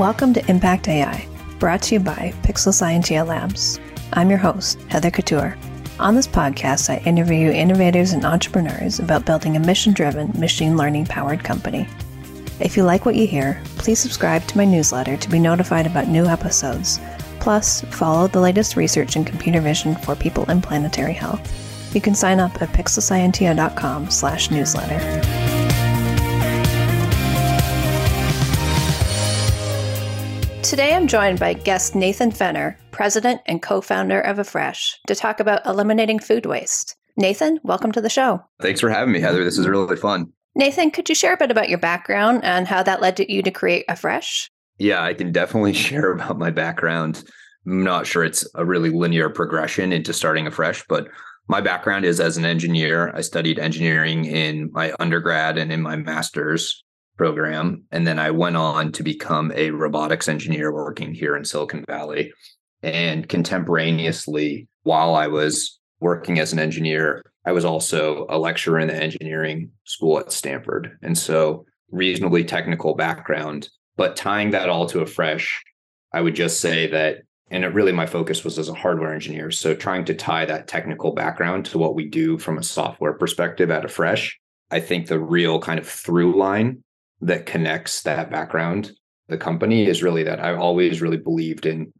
Welcome to Impact AI, brought to you by Pixel Scientia Labs. I'm your host, Heather Couture. On this podcast, I interview innovators and entrepreneurs about building a mission driven, machine learning powered company. If you like what you hear, please subscribe to my newsletter to be notified about new episodes. Plus, follow the latest research in computer vision for people in planetary health. You can sign up at pixelscientia.com slash newsletter. Today I'm joined by guest Nathan Fenner, president and co founder of Afresh, to talk about eliminating food waste. Nathan, welcome to the show. Thanks for having me, Heather. This is really fun. Nathan, could you share a bit about your background and how that led to you to create Afresh? Yeah, I can definitely share about my background. I'm not sure it's a really linear progression into starting Afresh, but my background is as an engineer. I studied engineering in my undergrad and in my master's program. And then I went on to become a robotics engineer working here in Silicon Valley. And contemporaneously, while I was working as an engineer, I was also a lecturer in the engineering school at Stanford. And so, reasonably technical background. But tying that all to Afresh, I would just say that, and it really my focus was as a hardware engineer. So, trying to tie that technical background to what we do from a software perspective at Afresh, I think the real kind of through line that connects that background the company is really that I've always really believed in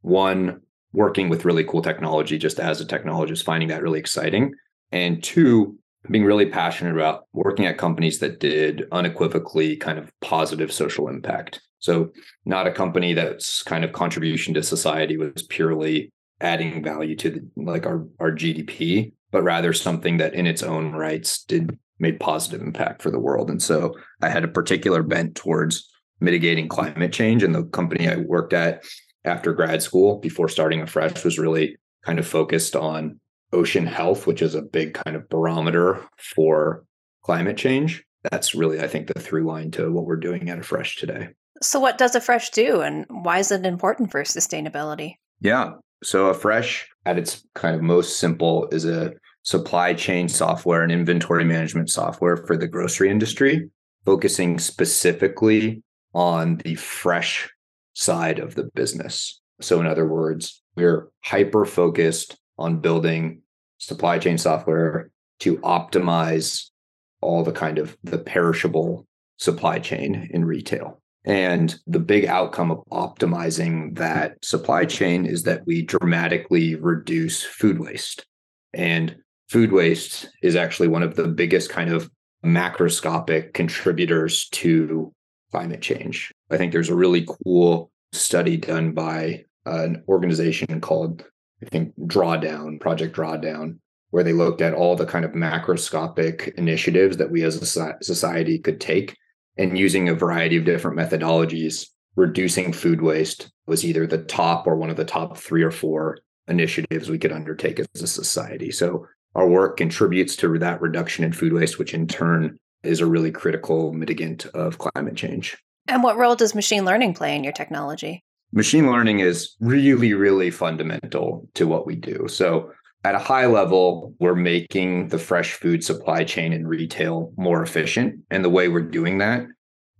one working with really cool technology just as a technologist finding that really exciting and two being really passionate about working at companies that did unequivocally kind of positive social impact. So not a company that's kind of contribution to society was purely adding value to the, like our our GDP but rather something that in its own rights did made positive impact for the world. And so I had a particular bent towards mitigating climate change. And the company I worked at after grad school, before starting Afresh, was really kind of focused on ocean health, which is a big kind of barometer for climate change. That's really, I think, the through line to what we're doing at Afresh today. So, what does Afresh do, and why is it important for sustainability? Yeah. So, Afresh, at its kind of most simple, is a supply chain software and inventory management software for the grocery industry, focusing specifically on the fresh side of the business. So, in other words, we're hyper focused on building supply chain software to optimize all the kind of the perishable supply chain in retail. And the big outcome of optimizing that supply chain is that we dramatically reduce food waste. And food waste is actually one of the biggest kind of macroscopic contributors to climate change. I think there's a really cool study done by uh, an organization called, I think, Drawdown, Project Drawdown, where they looked at all the kind of macroscopic initiatives that we as a society could take and using a variety of different methodologies, reducing food waste was either the top or one of the top three or four initiatives we could undertake as a society. So our work contributes to that reduction in food waste, which in turn is a really critical mitigant of climate change. And what role does machine learning play in your technology? Machine learning is really, really fundamental to what we do. So, at a high level, we're making the fresh food supply chain and retail more efficient. And the way we're doing that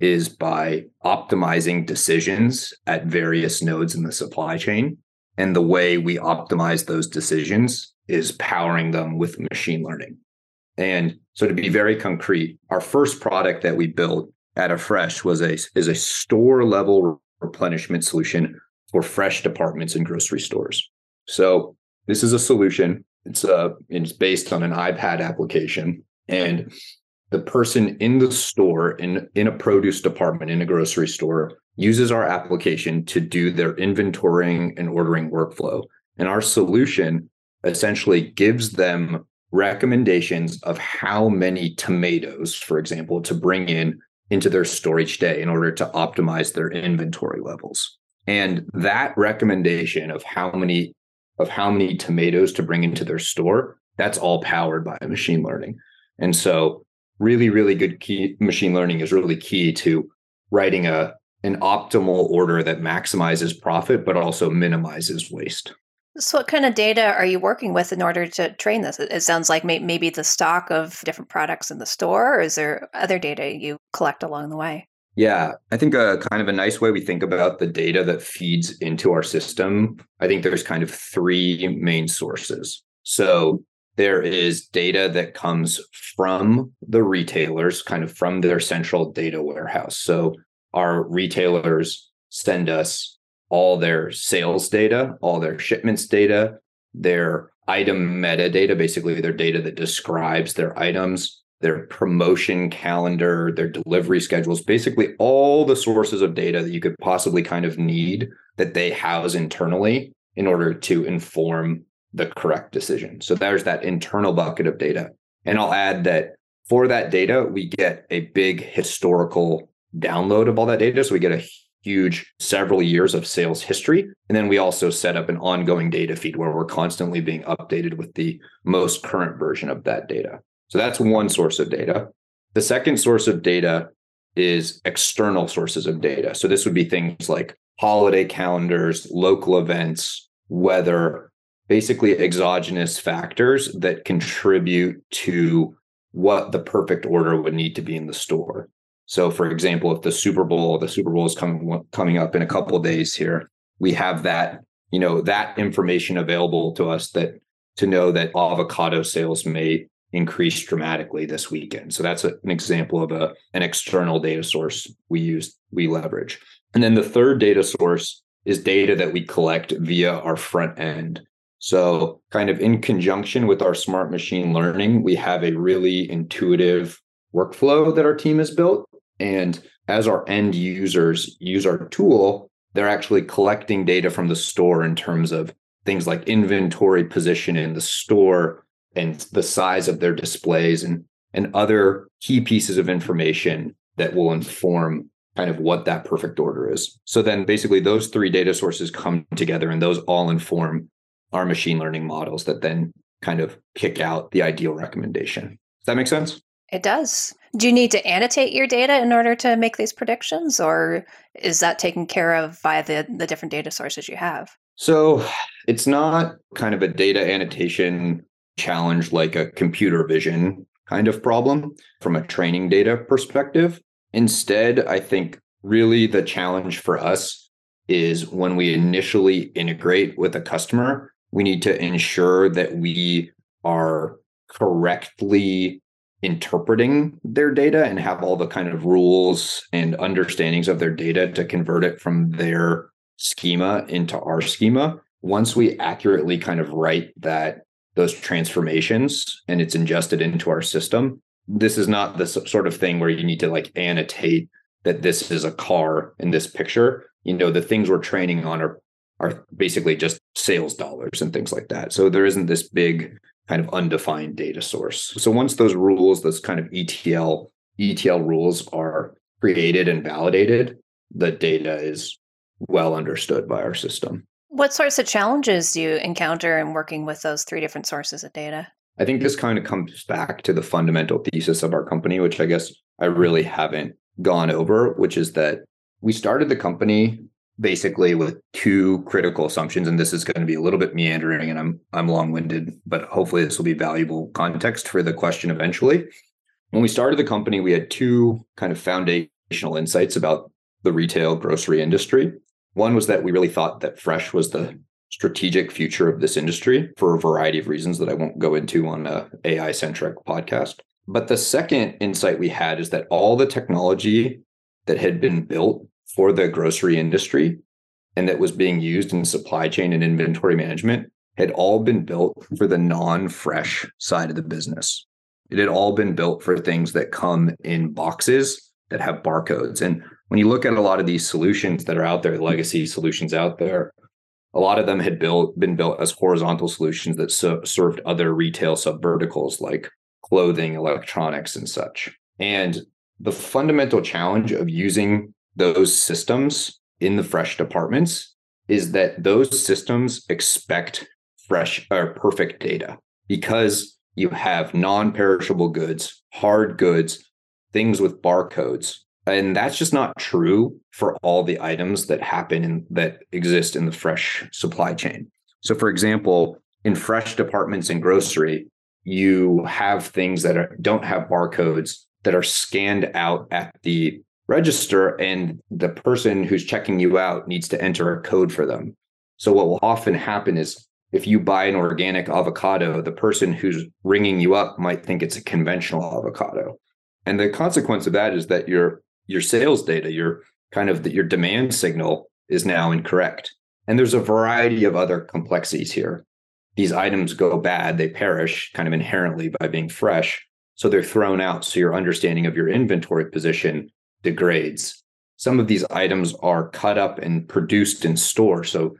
is by optimizing decisions at various nodes in the supply chain. And the way we optimize those decisions is powering them with machine learning. And so to be very concrete, our first product that we built at Afresh was a is a store level replenishment solution for fresh departments in grocery stores. So this is a solution. It's a it's based on an iPad application and the person in the store in in a produce department in a grocery store uses our application to do their inventorying and ordering workflow. And our solution essentially gives them recommendations of how many tomatoes, for example, to bring in into their store each day in order to optimize their inventory levels. And that recommendation of how many of how many tomatoes to bring into their store, that's all powered by machine learning. And so really, really good key machine learning is really key to writing a an optimal order that maximizes profit but also minimizes waste. So, what kind of data are you working with in order to train this? It sounds like maybe the stock of different products in the store, or is there other data you collect along the way? Yeah, I think a kind of a nice way we think about the data that feeds into our system. I think there's kind of three main sources. So there is data that comes from the retailers, kind of from their central data warehouse. So our retailers send us all their sales data, all their shipments data, their item metadata, basically their data that describes their items, their promotion calendar, their delivery schedules, basically all the sources of data that you could possibly kind of need that they house internally in order to inform the correct decision. So there's that internal bucket of data. And I'll add that for that data, we get a big historical download of all that data. So we get a huge several years of sales history. And then we also set up an ongoing data feed where we're constantly being updated with the most current version of that data. So that's one source of data. The second source of data is external sources of data. So this would be things like holiday calendars, local events, weather, basically exogenous factors that contribute to what the perfect order would need to be in the store. So, for example, if the Super Bowl, the Super Bowl is coming coming up in a couple of days here, we have that you know that information available to us that to know that avocado sales may increase dramatically this weekend. So that's a, an example of a an external data source we use we leverage. And then the third data source is data that we collect via our front end. So, kind of in conjunction with our smart machine learning, we have a really intuitive workflow that our team has built and as our end users use our tool, they're actually collecting data from the store in terms of things like inventory position in the store and the size of their displays and, and other key pieces of information that will inform kind of what that perfect order is. So then basically those three data sources come together and those all inform our machine learning models that then kind of kick out the ideal recommendation. Does that make sense? It does. Do you need to annotate your data in order to make these predictions, or is that taken care of by the, the different data sources you have? So it's not kind of a data annotation challenge like a computer vision kind of problem from a training data perspective. Instead, I think really the challenge for us is when we initially integrate with a customer, we need to ensure that we are correctly interpreting their data and have all the kind of rules and understandings of their data to convert it from their schema into our schema. Once we accurately kind of write that those transformations and it's ingested into our system this is not the sort of thing where you need to like annotate that this is a car in this picture. You know the things we're training on are are basically just sales dollars and things like that. So there isn't this big kind of undefined data source. So once those rules, those kind of ETL ETL rules are created and validated, the data is well understood by our system. What sorts of challenges do you encounter in working with those three different sources of data? I think this kind of comes back to the fundamental thesis of our company, which I guess I really haven't gone over, which is that we started the company basically with two critical assumptions and this is going to be a little bit meandering and I'm I'm long-winded but hopefully this will be valuable context for the question eventually. When we started the company we had two kind of foundational insights about the retail grocery industry. One was that we really thought that fresh was the strategic future of this industry for a variety of reasons that I won't go into on a AI centric podcast. But the second insight we had is that all the technology that had been built for the grocery industry and that was being used in supply chain and inventory management had all been built for the non-fresh side of the business. It had all been built for things that come in boxes that have barcodes. And when you look at a lot of these solutions that are out there, legacy solutions out there, a lot of them had built been built as horizontal solutions that so, served other retail subverticals like clothing, electronics, and such. And the fundamental challenge of using those systems in the fresh departments is that those systems expect fresh or perfect data because you have non-perishable goods, hard goods, things with barcodes. And that's just not true for all the items that happen in that exist in the fresh supply chain. So for example, in fresh departments in grocery, you have things that are, don't have barcodes that are scanned out at the register and the person who's checking you out needs to enter a code for them. So what will often happen is if you buy an organic avocado, the person who's ringing you up might think it's a conventional avocado. And the consequence of that is that your your sales data, your kind of the, your demand signal is now incorrect. And there's a variety of other complexities here. These items go bad, they perish kind of inherently by being fresh. So they're thrown out. So your understanding of your inventory position degrades. Some of these items are cut up and produced in store. So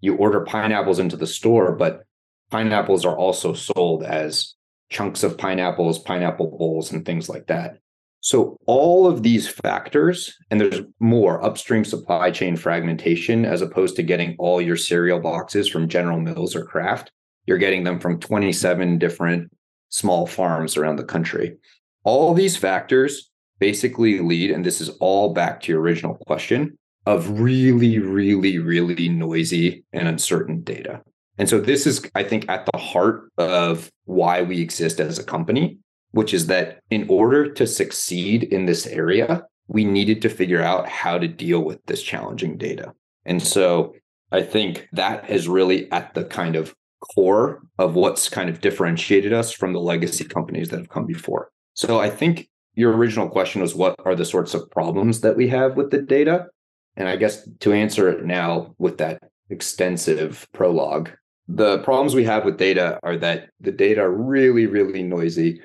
you order pineapples into the store, but pineapples are also sold as chunks of pineapples, pineapple bowls, and things like that. So, all of these factors, and there's more upstream supply chain fragmentation as opposed to getting all your cereal boxes from General Mills or Kraft. You're getting them from 27 different small farms around the country. All these factors basically lead, and this is all back to your original question, of really, really, really noisy and uncertain data. And so this is, I think, at the heart of why we exist as a company, which is that in order to succeed in this area, we needed to figure out how to deal with this challenging data. And so I think that is really at the kind of core of what's kind of differentiated us from the legacy companies that have come before. So I think your original question was what are the sorts of problems that we have with the data? And I guess to answer it now with that extensive prologue, the problems we have with data are that the data are really, really noisy.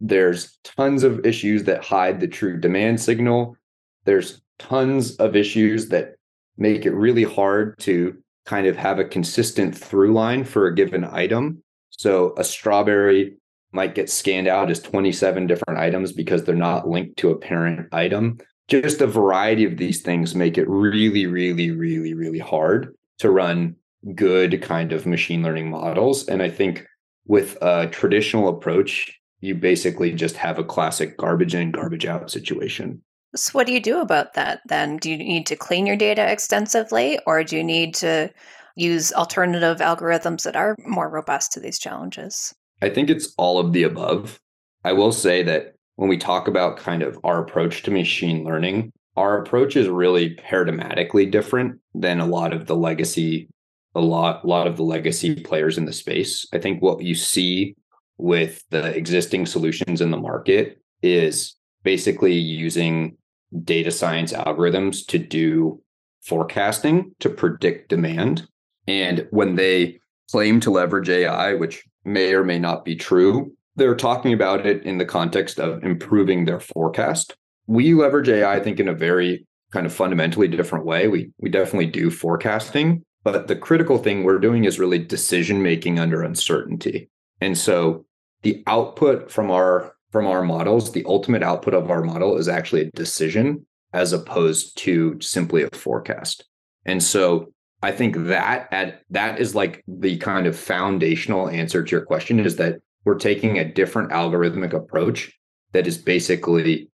There's tons of issues that hide the true demand signal. There's tons of issues that make it really hard to kind of have a consistent through line for a given item. So a strawberry might get scanned out as 27 different items because they're not linked to a parent item. Just a variety of these things make it really, really, really, really hard to run good kind of machine learning models. And I think with a traditional approach, you basically just have a classic garbage in, garbage out situation. So, what do you do about that then? Do you need to clean your data extensively, or do you need to use alternative algorithms that are more robust to these challenges? I think it's all of the above. I will say that when we talk about kind of our approach to machine learning, our approach is really paradigmatically different than a lot of the legacy a lot lot of the legacy players in the space. I think what you see with the existing solutions in the market is basically using data science algorithms to do forecasting to predict demand. And when they claim to leverage AI, which may or may not be true, they're talking about it in the context of improving their forecast. We leverage AI, I think, in a very kind of fundamentally different way. We we definitely do forecasting, but the critical thing we're doing is really decision making under uncertainty. And so the output from our from our models, the ultimate output of our model is actually a decision as opposed to simply a forecast. And so I think that at that is like the kind of foundational answer to your question is that we're taking a different algorithmic approach that is basically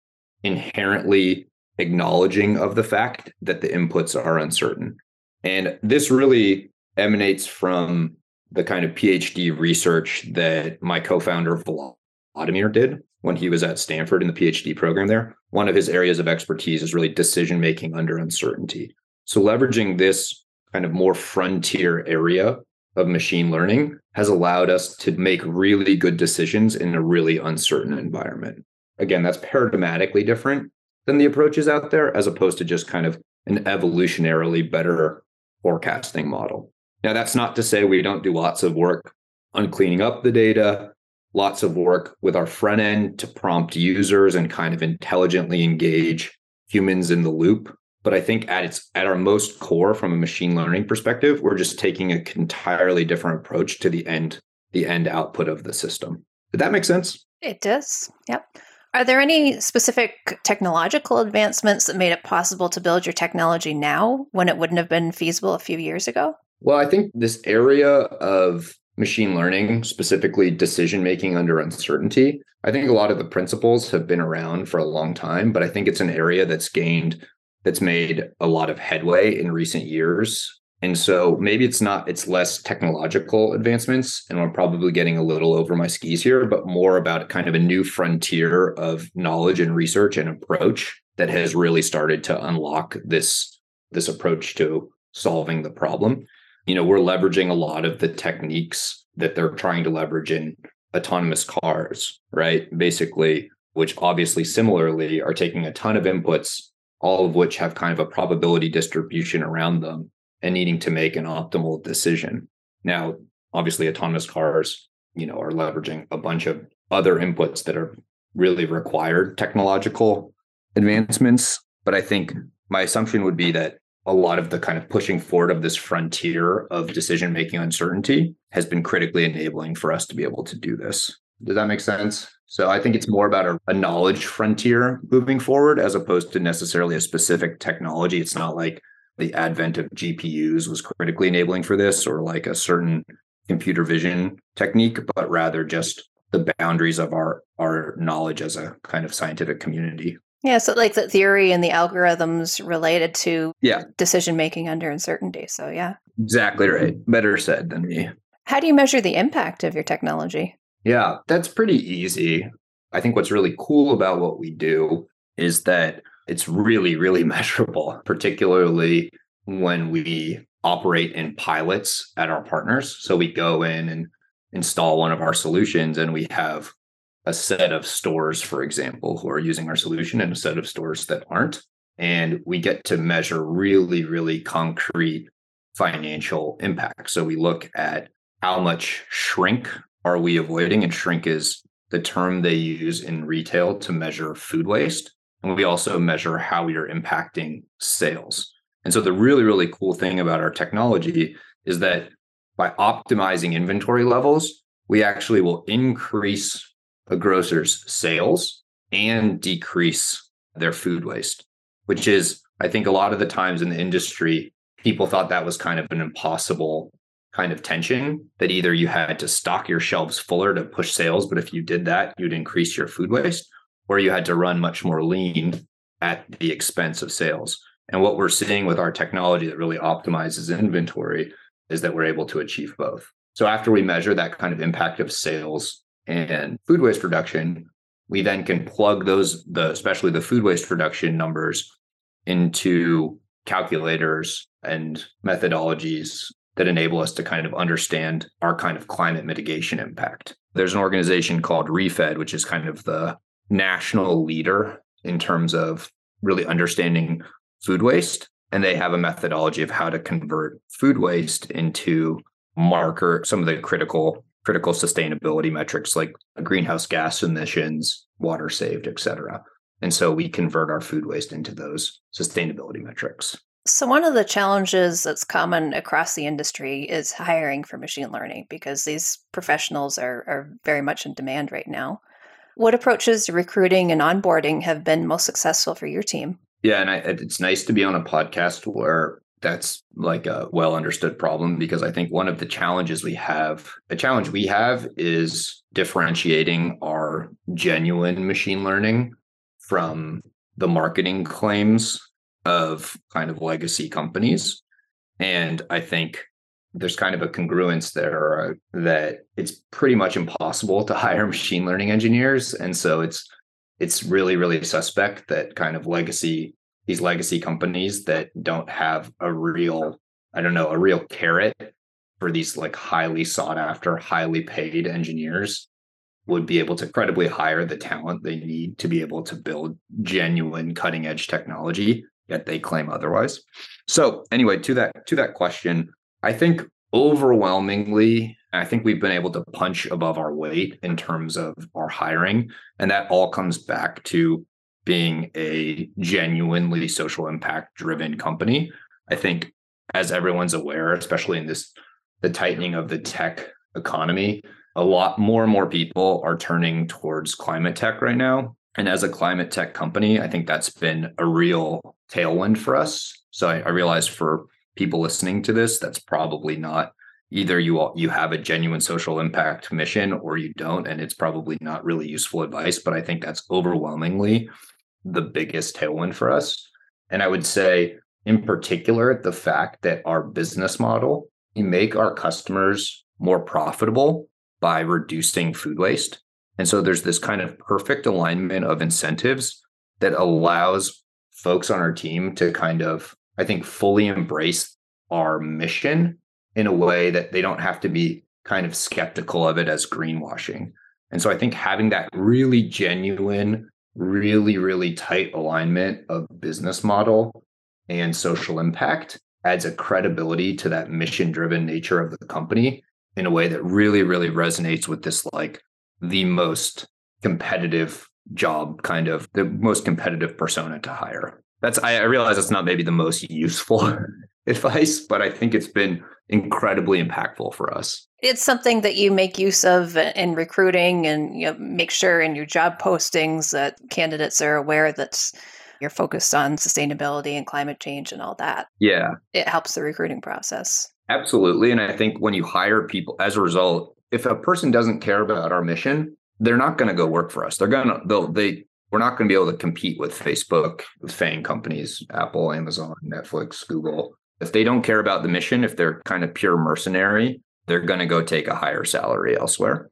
inherently acknowledging of the fact that the inputs are uncertain. And this really emanates from the kind of PhD research that my co-founder Vladimir did when he was at Stanford in the PhD program there. One of his areas of expertise is really decision making under uncertainty. So leveraging this kind of more frontier area of machine learning has allowed us to make really good decisions in a really uncertain environment. Again, that's paradigmatically different than the approaches out there, as opposed to just kind of an evolutionarily better forecasting model. Now, that's not to say we don't do lots of work on cleaning up the data, lots of work with our front end to prompt users and kind of intelligently engage humans in the loop. But I think at its at our most core from a machine learning perspective, we're just taking an entirely different approach to the end, the end output of the system. Did that make sense? It does. Yep. Are there any specific technological advancements that made it possible to build your technology now when it wouldn't have been feasible a few years ago? Well, I think this area of machine learning, specifically decision making under uncertainty, I think a lot of the principles have been around for a long time, but I think it's an area that's gained, that's made a lot of headway in recent years. And so maybe it's not, it's less technological advancements, and I'm probably getting a little over my skis here, but more about kind of a new frontier of knowledge and research and approach that has really started to unlock this this approach to solving the problem. You know, we're leveraging a lot of the techniques that they're trying to leverage in autonomous cars, right? Basically, which obviously similarly are taking a ton of inputs, all of which have kind of a probability distribution around them and needing to make an optimal decision. Now, obviously, autonomous cars, you know, are leveraging a bunch of other inputs that are really required technological advancements. But I think my assumption would be that a lot of the kind of pushing forward of this frontier of decision making uncertainty has been critically enabling for us to be able to do this. Does that make sense? So I think it's more about a, a, knowledge frontier moving forward as opposed to necessarily a specific technology. It's not like the advent of GPUs was critically enabling for this or like a certain computer vision technique, but rather just the boundaries of our our knowledge as a kind of scientific community. Yeah, so like the theory and the algorithms related to yeah. decision making under uncertainty. So yeah. Exactly right. Better said than me. How do you measure the impact of your technology? Yeah, that's pretty easy. I think what's really cool about what we do is that it's really, really measurable, particularly when we operate in pilots at our partners. So we go in and install one of our solutions and we have a set of stores, for example, who are using our solution and a set of stores that aren't. And we get to measure really, really concrete financial impact. So we look at how much shrink are we avoiding? And shrink is the term they use in retail to measure food waste. And we also measure how we are impacting sales. And so the really, really cool thing about our technology is that by optimizing inventory levels, we actually will increase a grocer's sales and decrease their food waste, which is, I think, a lot of the times in the industry, people thought that was kind of an impossible kind of tension that either you had to stock your shelves fuller to push sales, but if you did that, you'd increase your food waste, or you had to run much more lean at the expense of sales. And what we're seeing with our technology that really optimizes inventory is that we're able to achieve both. So after we measure that kind of impact of sales and food waste reduction, we then can plug those, the especially the food waste reduction numbers into calculators and methodologies that enable us to kind of understand our kind of climate mitigation impact. There's an organization called ReFed, which is kind of the national leader in terms of really understanding food waste. And they have a methodology of how to convert food waste into marker some of the critical critical sustainability metrics like greenhouse gas emissions, water saved, et cetera. And so we convert our food waste into those sustainability metrics. So, one of the challenges that's common across the industry is hiring for machine learning because these professionals are, are very much in demand right now. What approaches to recruiting and onboarding have been most successful for your team? Yeah, and I, it's nice to be on a podcast where that's like a well understood problem because I think one of the challenges we have, a challenge we have is differentiating our genuine machine learning from the marketing claims of kind of legacy companies. And I think there's kind of a congruence there that it's pretty much impossible to hire machine learning engineers. And so it's it's really, really suspect that kind of legacy, these legacy companies that don't have a real, I don't know, a real carrot for these like highly sought after, highly paid engineers would be able to credibly hire the talent they need to be able to build genuine cutting edge technology yet they claim otherwise. So anyway, to that to that question, I think overwhelmingly, I think we've been able to punch above our weight in terms of our hiring, and that all comes back to being a genuinely social impact driven company. I think as everyone's aware, especially in this the tightening of the tech economy, a lot more and more people are turning towards climate tech right now. And as a climate tech company, I think that's been a real tailwind for us. So I, I realize for people listening to this, that's probably not either you all, you have a genuine social impact mission or you don't, and it's probably not really useful advice. But I think that's overwhelmingly the biggest tailwind for us. And I would say, in particular, the fact that our business model, we make our customers more profitable by reducing food waste. And so there's this kind of perfect alignment of incentives that allows folks on our team to kind of, I think, fully embrace our mission in a way that they don't have to be kind of skeptical of it as greenwashing. And so I think having that really genuine, really, really tight alignment of business model and social impact adds a credibility to that mission driven nature of the company in a way that really, really resonates with this like the most competitive job, kind of the most competitive persona to hire. That's I, I realize that's not maybe the most useful advice, but I think it's been incredibly impactful for us. It's something that you make use of in recruiting and you know, make sure in your job postings that candidates are aware that you're focused on sustainability and climate change and all that. Yeah. It helps the recruiting process. Absolutely. And I think when you hire people as a result, if a person doesn't care about our mission, they're not going to go work for us. They're going to, they'll, they, we're not going to be able to compete with Facebook, with FANG companies, Apple, Amazon, Netflix, Google. If they don't care about the mission, if they're kind of pure mercenary, they're going to go take a higher salary elsewhere.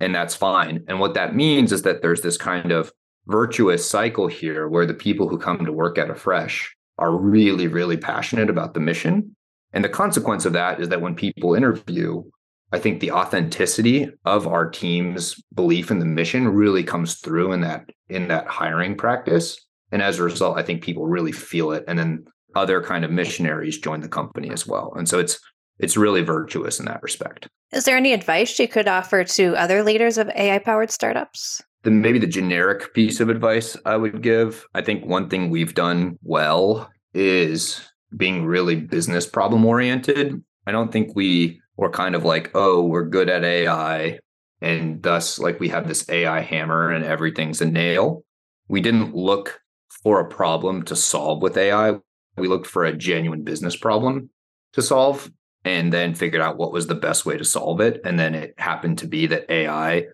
And that's fine. And what that means is that there's this kind of virtuous cycle here where the people who come to work at Afresh are really, really passionate about the mission. And the consequence of that is that when people interview, I think the authenticity of our team's belief in the mission really comes through in that in that hiring practice. And as a result, I think people really feel it. And then other kind of missionaries join the company as well. And so it's it's really virtuous in that respect. Is there any advice you could offer to other leaders of AI powered startups? The maybe the generic piece of advice I would give. I think one thing we've done well is being really business problem oriented. I don't think we were kind of like, oh, we're good at AI and thus like we have this AI hammer and everything's a nail. We didn't look for a problem to solve with AI. We looked for a genuine business problem to solve and then figured out what was the best way to solve it. And then it happened to be that AI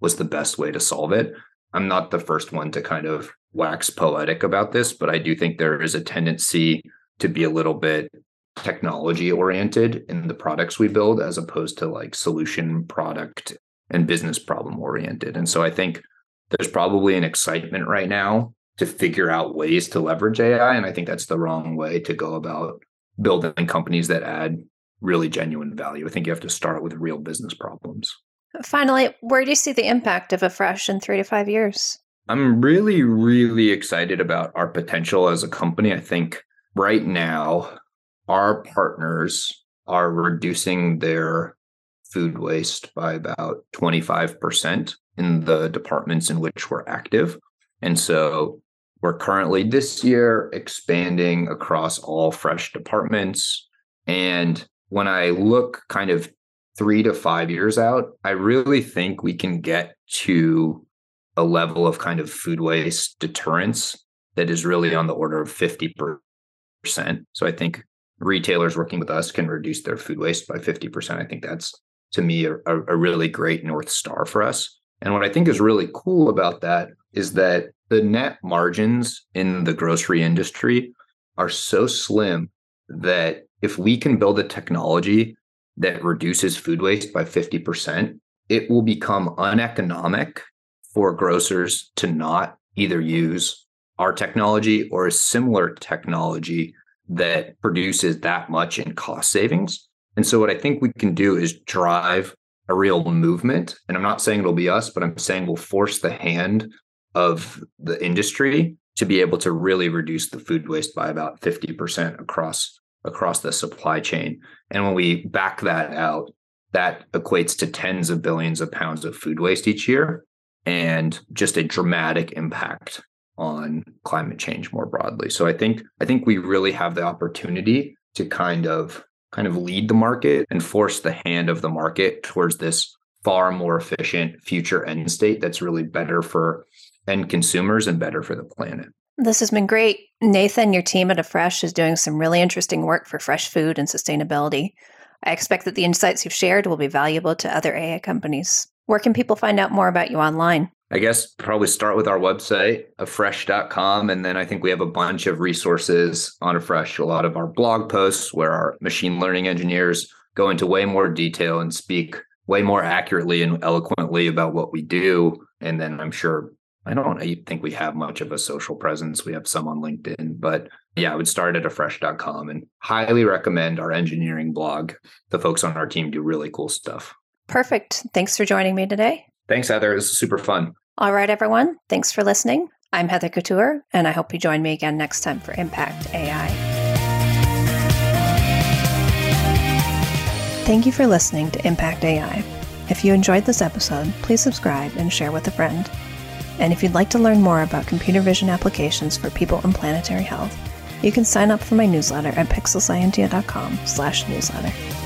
was the best way to solve it. I'm not the first one to kind of wax poetic about this, but I do think there is a tendency to be a little bit technology oriented in the products we build as opposed to like solution product and business problem oriented. And so I think there's probably an excitement right now to figure out ways to leverage AI. And I think that's the wrong way to go about building companies that add really genuine value. I think you have to start with real business problems. Finally, where do you see the impact of Afresh in three to five years? I'm really, really excited about our potential as a company. I think right now, our partners are reducing their food waste by about 25% in the departments in which we're active. And so we're currently this year expanding across all fresh departments. And when I look kind of three to five years out, I really think we can get to a level of kind of food waste deterrence that is really on the order of 50%. So I think retailers working with us can reduce their food waste by 50%. I think that's to me a, a really great North Star for us. And what I think is really cool about that is that the net margins in the grocery industry are so slim that if we can build a technology that reduces food waste by 50%, it will become uneconomic for grocers to not either use our technology or a similar technology that produces that much in cost savings. And so, what I think we can do is drive a real movement. And I'm not saying it'll be us, but I'm saying we'll force the hand of the industry to be able to really reduce the food waste by about 50% across across the supply chain. And when we back that out, that equates to tens of billions of pounds of food waste each year and just a dramatic impact on climate change more broadly. So I think I think we really have the opportunity to kind of kind of lead the market and force the hand of the market towards this far more efficient future end state that's really better for end consumers and better for the planet. This has been great. Nathan, your team at Afresh is doing some really interesting work for fresh food and sustainability. I expect that the insights you've shared will be valuable to other AI companies. Where can people find out more about you online? I guess probably start with our website, afresh.com. And then I think we have a bunch of resources on Afresh, a lot of our blog posts where our machine learning engineers go into way more detail and speak way more accurately and eloquently about what we do. And then I'm sure I don't think we have much of a social presence. We have some on LinkedIn, but yeah, I would start at afresh.com and highly recommend our engineering blog. The folks on our team do really cool stuff. Perfect. Thanks for joining me today. Thanks, Heather. This is super fun. All right, everyone. Thanks for listening. I'm Heather Couture, and I hope you join me again next time for Impact AI. Thank you for listening to Impact AI. If you enjoyed this episode, please subscribe and share with a friend. And if you'd like to learn more about computer vision applications for people and planetary health, you can sign up for my newsletter at pixelscientia.com slash newsletter.